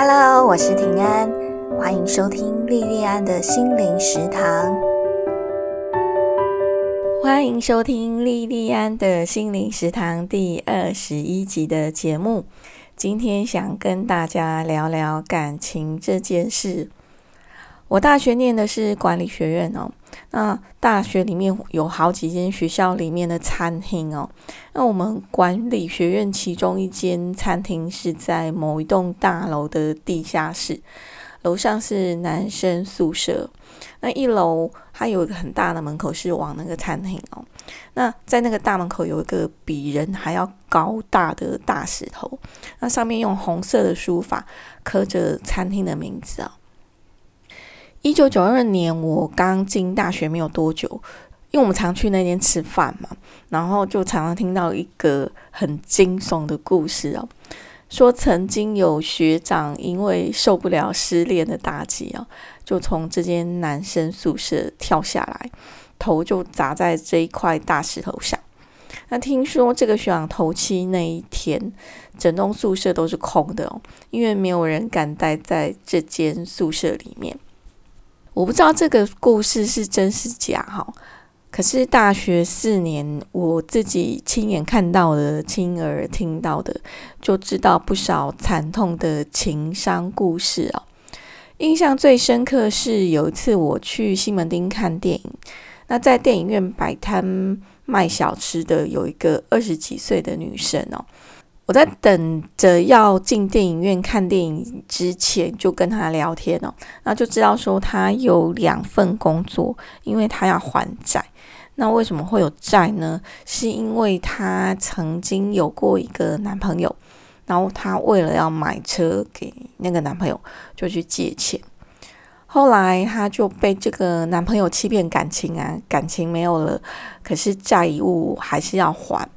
Hello，我是平安，欢迎收听莉莉安的心灵食堂。欢迎收听莉莉安的心灵食堂第二十一集的节目。今天想跟大家聊聊感情这件事。我大学念的是管理学院哦。那大学里面有好几间学校里面的餐厅哦。那我们管理学院其中一间餐厅是在某一栋大楼的地下室，楼上是男生宿舍。那一楼它有一个很大的门口是往那个餐厅哦。那在那个大门口有一个比人还要高大的大石头，那上面用红色的书法刻着餐厅的名字啊。一九九二年，我刚进大学没有多久，因为我们常去那边吃饭嘛，然后就常常听到一个很惊悚的故事哦，说曾经有学长因为受不了失恋的打击哦，就从这间男生宿舍跳下来，头就砸在这一块大石头上。那听说这个学长头七那一天，整栋宿舍都是空的哦，因为没有人敢待在这间宿舍里面。我不知道这个故事是真是假哈，可是大学四年我自己亲眼看到的、亲耳听到的，就知道不少惨痛的情伤故事啊。印象最深刻是有一次我去西门町看电影，那在电影院摆摊卖小吃的有一个二十几岁的女生哦。我在等着要进电影院看电影之前，就跟他聊天哦，那就知道说他有两份工作，因为他要还债。那为什么会有债呢？是因为他曾经有过一个男朋友，然后他为了要买车给那个男朋友，就去借钱。后来他就被这个男朋友欺骗感情啊，感情没有了，可是债务还是要还。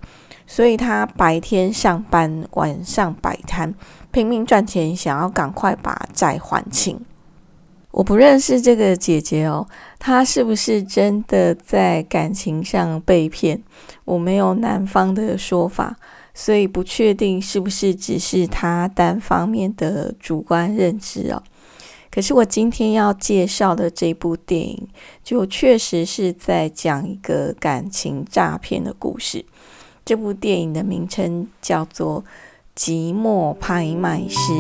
所以他白天上班，晚上摆摊，拼命赚钱，想要赶快把债还清。我不认识这个姐姐哦，她是不是真的在感情上被骗？我没有男方的说法，所以不确定是不是只是她单方面的主观认知哦。可是我今天要介绍的这部电影，就确实是在讲一个感情诈骗的故事。这部电影的名称叫做《寂寞拍卖师》。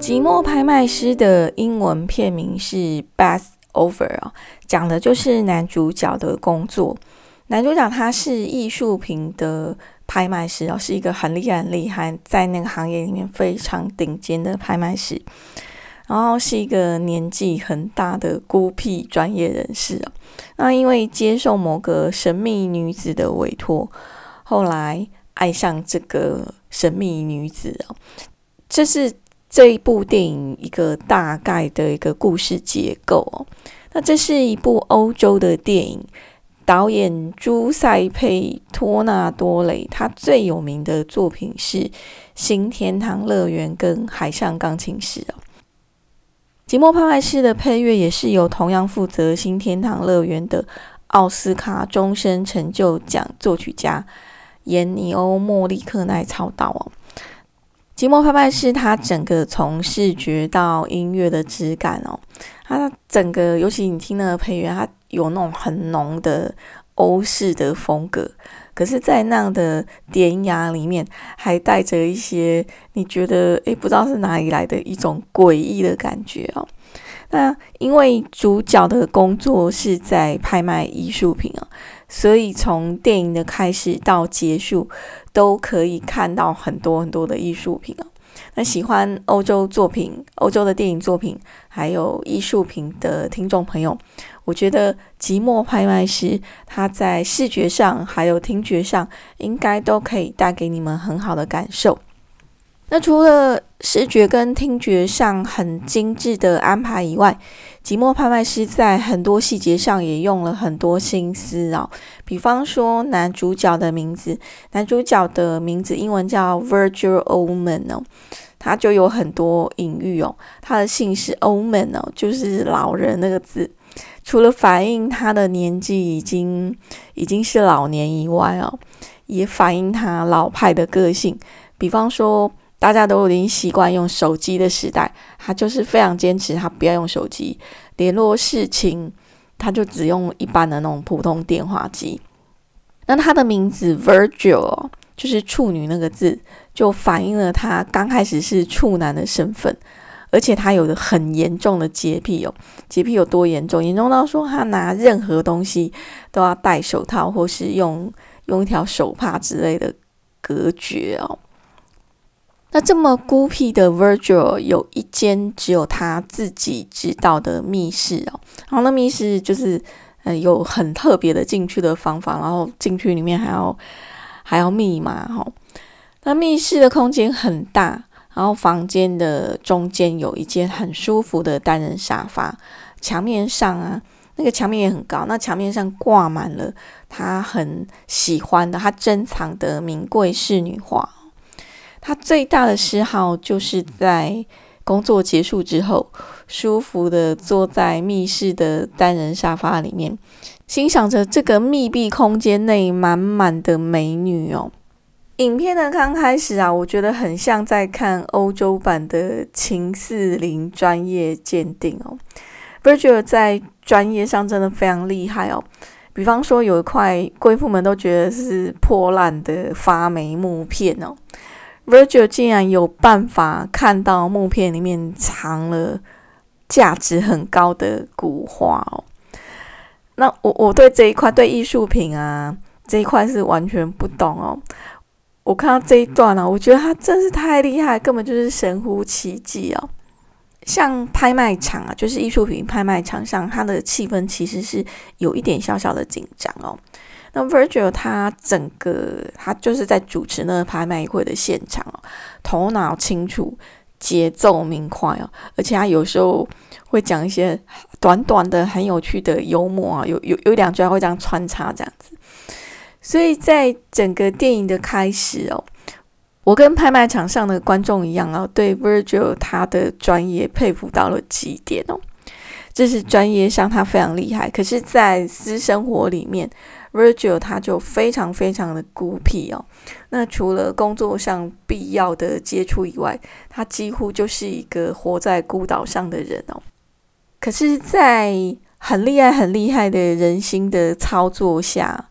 《寂寞拍卖师》的英文片名是《Bath Over》啊，讲的就是男主角的工作。男主角他是艺术品的拍卖师哦，是一个很厉害、很厉害，在那个行业里面非常顶尖的拍卖师。然后是一个年纪很大的孤僻专业人士啊，那因为接受某个神秘女子的委托，后来爱上这个神秘女子啊，这是这一部电影一个大概的一个故事结构哦。那这是一部欧洲的电影，导演朱塞佩托纳多雷，他最有名的作品是《新天堂乐园》跟《海上钢琴师》哦。《寂寞拍卖师》的配乐也是由同样负责《新天堂乐园》的奥斯卡终身成就奖作曲家严尼欧·莫利克奈操刀哦。《寂寞拍卖师》它整个从视觉到音乐的质感哦，它整个尤其你听那个配乐，它有那种很浓的欧式的风格。可是，在那样的典雅里面，还带着一些你觉得诶不知道是哪里来的一种诡异的感觉哦。那因为主角的工作是在拍卖艺术品啊，所以从电影的开始到结束，都可以看到很多很多的艺术品啊。那喜欢欧洲作品、欧洲的电影作品，还有艺术品的听众朋友。我觉得《寂寞拍卖师》他在视觉上还有听觉上，应该都可以带给你们很好的感受。那除了视觉跟听觉上很精致的安排以外，《寂寞拍卖师》在很多细节上也用了很多心思哦。比方说男主角的名字，男主角的名字英文叫 Virgil Oman 哦，他就有很多隐喻哦。他的姓是 Oman 哦，就是老人那个字。除了反映他的年纪已经已经是老年以外哦，也反映他老派的个性。比方说，大家都已经习惯用手机的时代，他就是非常坚持，他不要用手机联络事情，他就只用一般的那种普通电话机。那他的名字 Virgil 就是处女那个字，就反映了他刚开始是处男的身份，而且他有着很严重的洁癖哦。洁癖有多严重？严重到说他拿任何东西都要戴手套，或是用用一条手帕之类的隔绝哦。那这么孤僻的 Virgil 有一间只有他自己知道的密室哦，然后那密室就是呃有很特别的进去的方法，然后进去里面还要还要密码哈。那密室的空间很大，然后房间的中间有一间很舒服的单人沙发，墙面上啊那个墙面也很高，那墙面上挂满了他很喜欢的他珍藏的名贵仕女画。他最大的嗜好就是在工作结束之后，舒服的坐在密室的单人沙发里面，欣赏着这个密闭空间内满满的美女哦。影片的刚开始啊，我觉得很像在看欧洲版的秦四零专业鉴定哦。Virgil 在专业上真的非常厉害哦。比方说，有一块贵妇们都觉得是破烂的发霉木片哦。Virgil 竟然有办法看到木片里面藏了价值很高的古画哦。那我我对这一块对艺术品啊这一块是完全不懂哦。我看到这一段呢，我觉得他真是太厉害，根本就是神乎其技哦。像拍卖场啊，就是艺术品拍卖场上，它的气氛其实是有一点小小的紧张哦。那 Virgil 他整个他就是在主持那个拍卖会的现场哦，头脑清楚，节奏明快哦，而且他有时候会讲一些短短的很有趣的幽默啊，有有有两句话会这样穿插这样子，所以在整个电影的开始哦，我跟拍卖场上的观众一样啊，对 Virgil 他的专业佩服到了极点哦，这是专业上他非常厉害，可是，在私生活里面。Virgil 他就非常非常的孤僻哦，那除了工作上必要的接触以外，他几乎就是一个活在孤岛上的人哦。可是，在很厉害、很厉害的人心的操作下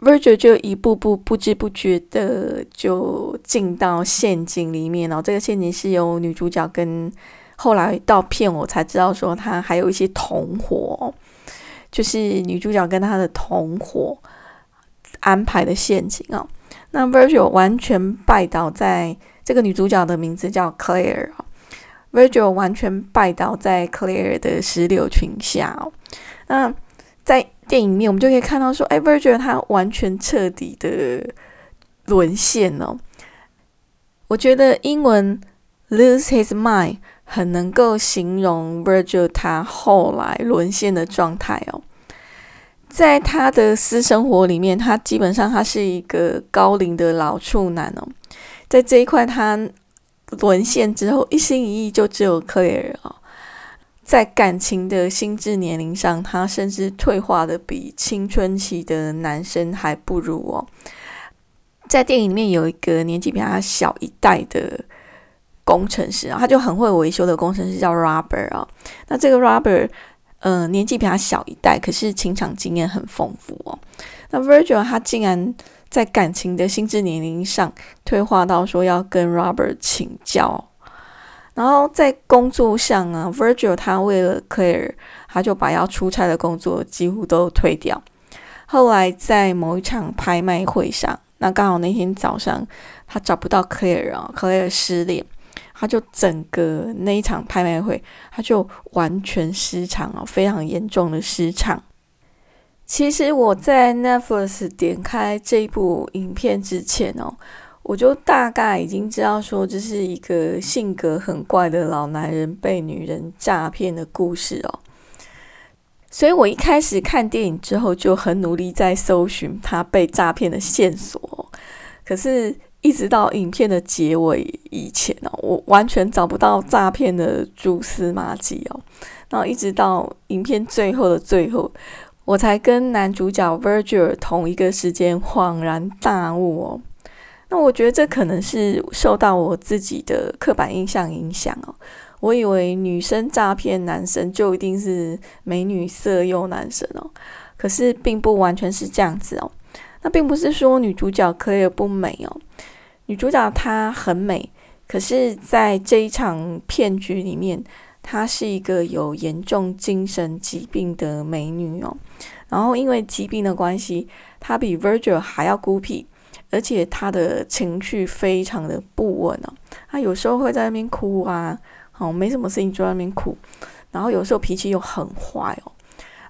，Virgil 就一步步不知不觉的就进到陷阱里面哦。这个陷阱是由女主角跟后来到骗我才知道说他还有一些同伙。就是女主角跟她的同伙安排的陷阱哦。那 Virgil 完全拜倒在这个女主角的名字叫 Claire 啊，Virgil 完全拜倒在 Claire 的石榴裙下哦。那在电影面，我们就可以看到说，哎，Virgil 他完全彻底的沦陷哦。我觉得英文 lose his mind。很能够形容 Virgil 他后来沦陷的状态哦，在他的私生活里面，他基本上他是一个高龄的老处男哦，在这一块他沦陷之后，一心一意就只有 Claire 哦，在感情的心智年龄上，他甚至退化的比青春期的男生还不如哦，在电影里面有一个年纪比他小一代的。工程师啊，他就很会维修的工程师叫 Robert 啊。那这个 Robert，呃，年纪比他小一代，可是情场经验很丰富哦。那 Virgil 他竟然在感情的心智年龄上退化到说要跟 Robert 请教，然后在工作上啊，Virgil 他为了 Claire，他就把要出差的工作几乎都推掉。后来在某一场拍卖会上，那刚好那天早上他找不到 Claire 啊，Claire 失恋。他就整个那一场拍卖会，他就完全失常哦，非常严重的失常。其实我在 Netflix 点开这部影片之前哦，我就大概已经知道说这是一个性格很怪的老男人被女人诈骗的故事哦。所以我一开始看电影之后就很努力在搜寻他被诈骗的线索，可是。一直到影片的结尾以前哦，我完全找不到诈骗的蛛丝马迹哦。然后一直到影片最后的最后，我才跟男主角 Virgil 同一个时间恍然大悟哦。那我觉得这可能是受到我自己的刻板印象影响哦。我以为女生诈骗男生就一定是美女色诱男生哦，可是并不完全是这样子哦。那并不是说女主角可以不美哦，女主角她很美，可是在这一场骗局里面，她是一个有严重精神疾病的美女哦。然后因为疾病的关系，她比 Virgil 还要孤僻。而且他的情绪非常的不稳哦，他有时候会在那边哭啊，哦，没什么事情就在那边哭，然后有时候脾气又很坏哦，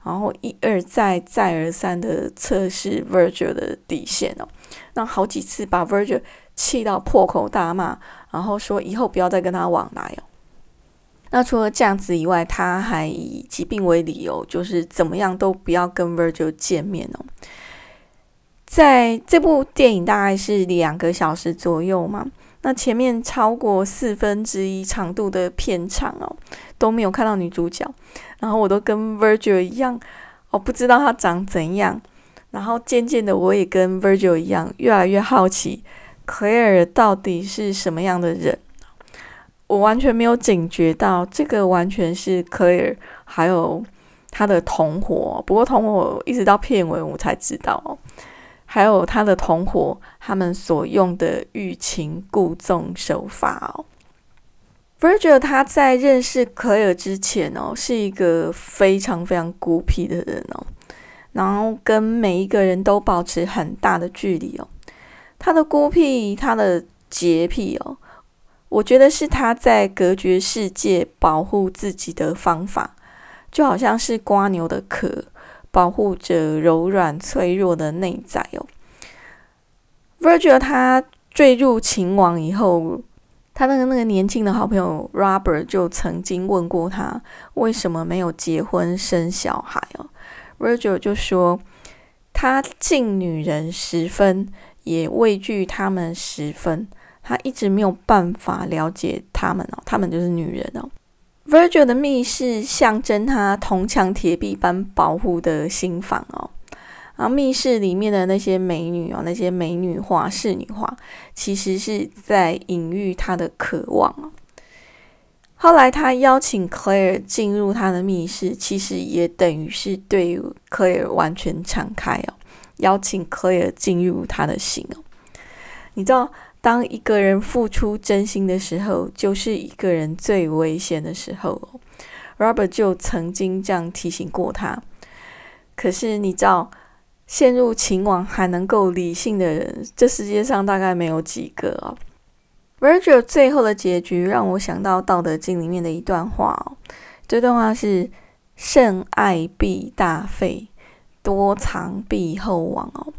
然后一而再再而三的测试 Virgil 的底线哦，那好几次把 Virgil 气到破口大骂，然后说以后不要再跟他往来哦。那除了这样子以外，他还以疾病为理由，就是怎么样都不要跟 Virgil 见面哦。在这部电影大概是两个小时左右嘛，那前面超过四分之一长度的片场哦，都没有看到女主角，然后我都跟 Virgil 一样，我不知道她长怎样，然后渐渐的我也跟 Virgil 一样，越来越好奇 Claire 到底是什么样的人，我完全没有警觉到这个完全是 Claire 还有他的同伙，不过同伙一直到片尾我才知道哦。还有他的同伙，他们所用的欲擒故纵手法哦。Virgil 他在认识可尔之前哦，是一个非常非常孤僻的人哦，然后跟每一个人都保持很大的距离哦。他的孤僻，他的洁癖哦，我觉得是他在隔绝世界、保护自己的方法，就好像是瓜牛的壳。保护着柔软脆弱的内在哦。Virgil 他坠入情网以后，他那个那个年轻的好朋友 Robert 就曾经问过他为什么没有结婚生小孩哦。Virgil 就说他敬女人十分，也畏惧他们十分，他一直没有办法了解他们哦，他们就是女人哦。Virgil 的密室象征他铜墙铁壁般保护的心房哦，然后密室里面的那些美女哦，那些美女画、侍女画，其实是在隐喻他的渴望哦。后来他邀请 Claire 进入他的密室，其实也等于是对 Claire 完全敞开哦，邀请 Claire 进入他的心哦。你知道？当一个人付出真心的时候，就是一个人最危险的时候。Robert 就曾经这样提醒过他。可是你知道，陷入情网还能够理性的人，这世界上大概没有几个哦。Virgil 最后的结局让我想到《道德经》里面的一段话哦。这段话是：“甚爱必大费，多藏必厚亡。”哦。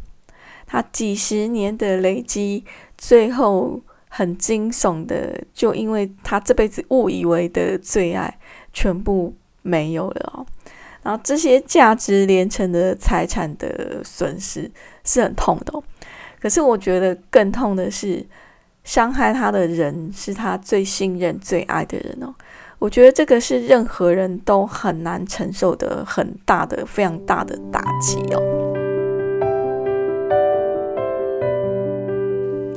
他几十年的累积，最后很惊悚的，就因为他这辈子误以为的最爱，全部没有了。然后这些价值连城的财产的损失是很痛的。可是我觉得更痛的是，伤害他的人是他最信任、最爱的人哦。我觉得这个是任何人都很难承受的很大的、非常大的打击哦。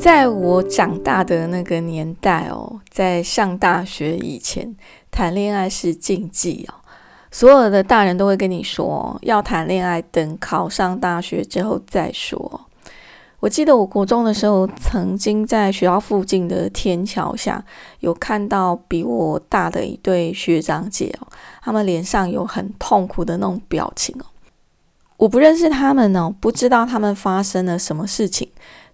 在我长大的那个年代哦，在上大学以前，谈恋爱是禁忌哦。所有的大人都会跟你说，要谈恋爱等考上大学之后再说。我记得我国中的时候，曾经在学校附近的天桥下，有看到比我大的一对学长姐哦，他们脸上有很痛苦的那种表情哦。我不认识他们哦，不知道他们发生了什么事情。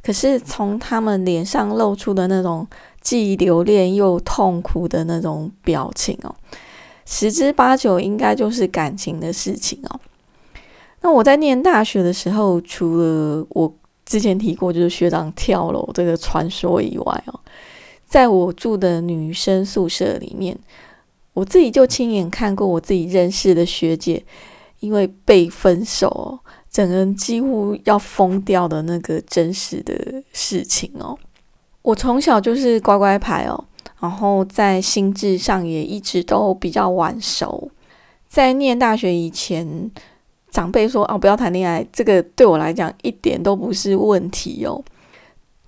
可是从他们脸上露出的那种既留恋又痛苦的那种表情哦，十之八九应该就是感情的事情哦。那我在念大学的时候，除了我之前提过就是学长跳楼这个传说以外哦，在我住的女生宿舍里面，我自己就亲眼看过我自己认识的学姐因为被分手哦。整个人几乎要疯掉的那个真实的事情哦。我从小就是乖乖牌哦，然后在心智上也一直都比较晚熟。在念大学以前，长辈说哦，不要谈恋爱，这个对我来讲一点都不是问题哦。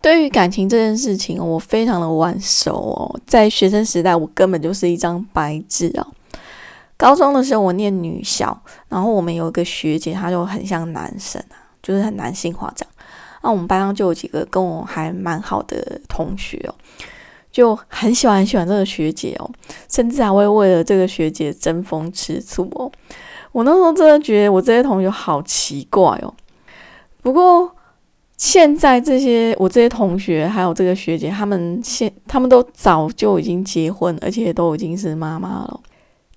对于感情这件事情，我非常的晚熟哦。在学生时代，我根本就是一张白纸哦。高中的时候，我念女校，然后我们有一个学姐，她就很像男生啊，就是很男性化这样。那我们班上就有几个跟我还蛮好的同学哦，就很喜欢很喜欢这个学姐哦，甚至还会为了这个学姐争风吃醋哦。我那时候真的觉得我这些同学好奇怪哦。不过现在这些我这些同学还有这个学姐，他们现他们都早就已经结婚，而且都已经是妈妈了。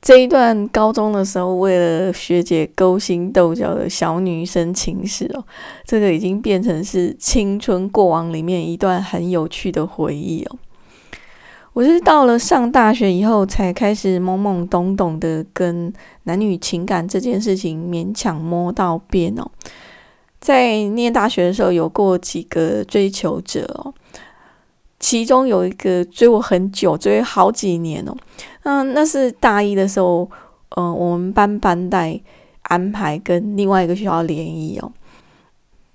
这一段高中的时候为了学姐勾心斗角的小女生情史哦，这个已经变成是青春过往里面一段很有趣的回忆哦。我是到了上大学以后，才开始懵懵懂懂的跟男女情感这件事情勉强摸到边哦。在念大学的时候，有过几个追求者哦，其中有一个追我很久，追好几年哦。嗯，那是大一的时候，嗯，我们班班带安排跟另外一个学校联谊哦。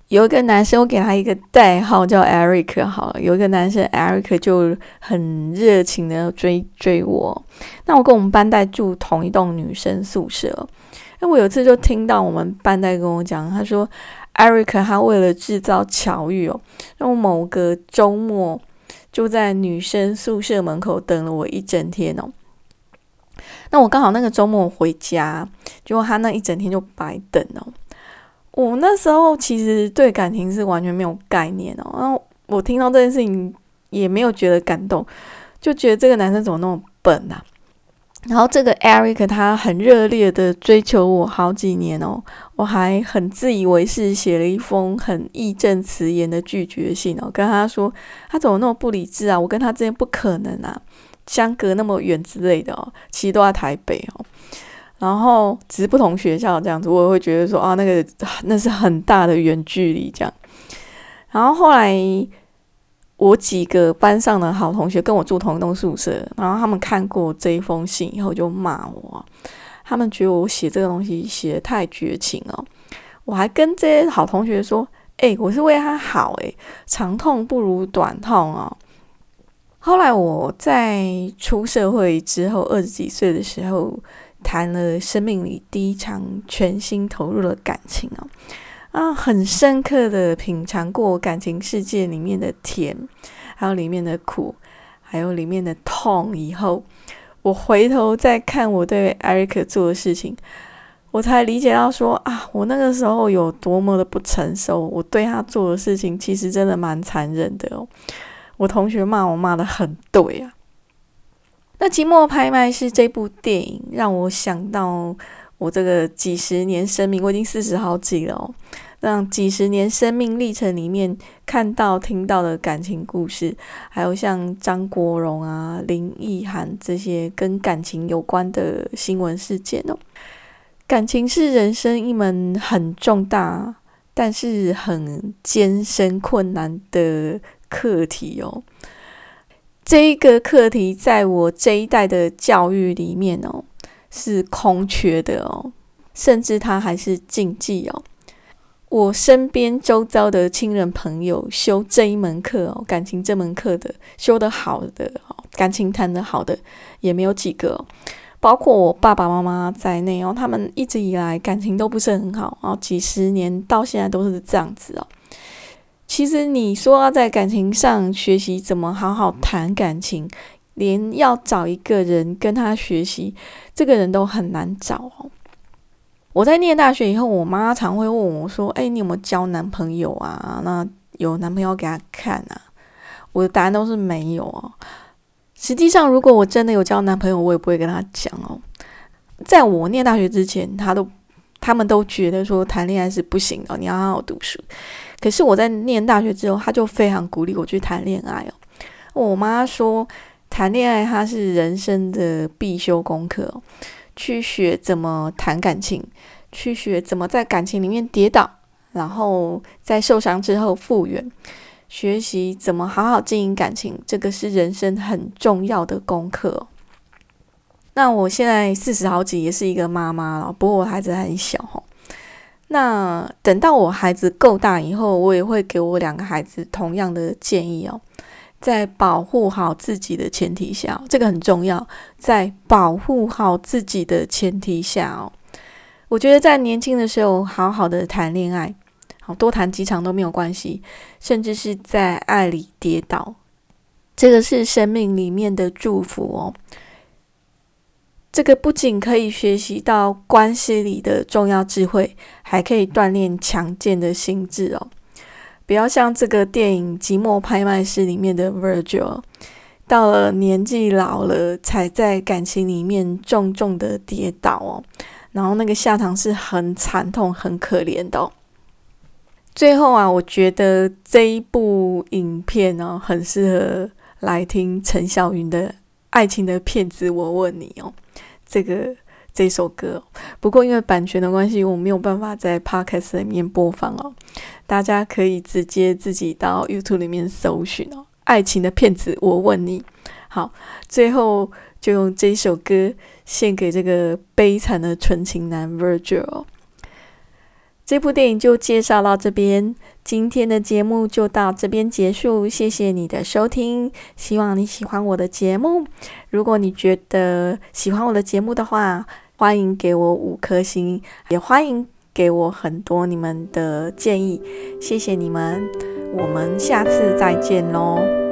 有一个男生，我给他一个代号叫 Eric，好了，有一个男生 Eric 就很热情的追追我。那我跟我们班代住同一栋女生宿舍，那我有次就听到我们班代跟我讲，他说 Eric 他为了制造巧遇哦，用某个周末就在女生宿舍门口等了我一整天哦。那我刚好那个周末回家，结果他那一整天就白等哦。我那时候其实对感情是完全没有概念哦，然后我听到这件事情也没有觉得感动，就觉得这个男生怎么那么笨啊？然后这个 Eric 他很热烈的追求我好几年哦，我还很自以为是写了一封很义正辞严的拒绝信哦，跟他说他怎么那么不理智啊？我跟他之间不可能啊，相隔那么远之类的哦，其实都在台北哦。然后只是不同学校这样子，我也会觉得说啊，那个那是很大的远距离这样。然后后来我几个班上的好同学跟我住同一栋宿舍，然后他们看过这一封信以后就骂我，他们觉得我写这个东西写的太绝情了。我还跟这些好同学说，哎，我是为他好，哎，长痛不如短痛哦。后来我在出社会之后，二十几岁的时候。谈了生命里第一场全心投入的感情哦，啊，很深刻的品尝过感情世界里面的甜，还有里面的苦，还有里面的痛。以后我回头再看我对艾瑞克做的事情，我才理解到说啊，我那个时候有多么的不成熟。我对他做的事情其实真的蛮残忍的哦。我同学骂我骂的很对啊。那《寂寞拍卖》是这部电影让我想到我这个几十年生命，我已经四十好几了哦。让几十年生命历程里面看到、听到的感情故事，还有像张国荣啊、林奕涵这些跟感情有关的新闻事件哦。感情是人生一门很重大，但是很艰深困难的课题哦。这一个课题在我这一代的教育里面哦，是空缺的哦，甚至它还是禁忌哦。我身边周遭的亲人朋友修这一门课哦，感情这门课的修得好的哦，感情谈得好的也没有几个，包括我爸爸妈妈在内哦，他们一直以来感情都不是很好，然后几十年到现在都是这样子哦。其实你说要在感情上学习怎么好好谈感情，连要找一个人跟他学习，这个人都很难找哦。我在念大学以后，我妈常会问我说：“哎，你有没有交男朋友啊？那有男朋友给他看啊？”我的答案都是没有哦。实际上，如果我真的有交男朋友，我也不会跟他讲哦。在我念大学之前，他都他们都觉得说谈恋爱是不行的，你要好好读书。可是我在念大学之后，他就非常鼓励我去谈恋爱哦。我妈说，谈恋爱它是人生的必修功课，去学怎么谈感情，去学怎么在感情里面跌倒，然后在受伤之后复原，学习怎么好好经营感情，这个是人生很重要的功课。那我现在四十好几，也是一个妈妈了，不过我孩子很小那等到我孩子够大以后，我也会给我两个孩子同样的建议哦。在保护好自己的前提下，这个很重要。在保护好自己的前提下哦，我觉得在年轻的时候好好的谈恋爱，好多谈几场都没有关系，甚至是在爱里跌倒，这个是生命里面的祝福哦。这个不仅可以学习到关系里的重要智慧，还可以锻炼强健的心智哦。不要像这个电影《寂寞拍卖师》里面的 Virgil，到了年纪老了，才在感情里面重重的跌倒哦。然后那个下场是很惨痛、很可怜的哦。最后啊，我觉得这一部影片哦，很适合来听陈小云的《爱情的骗子》，我问你哦。这个这首歌，不过因为版权的关系，我没有办法在 Podcast 里面播放哦。大家可以直接自己到 YouTube 里面搜寻哦，《爱情的骗子》，我问你。好，最后就用这首歌献给这个悲惨的纯情男 Virgil。这部电影就介绍到这边，今天的节目就到这边结束。谢谢你的收听，希望你喜欢我的节目。如果你觉得喜欢我的节目的话，欢迎给我五颗星，也欢迎给我很多你们的建议。谢谢你们，我们下次再见喽。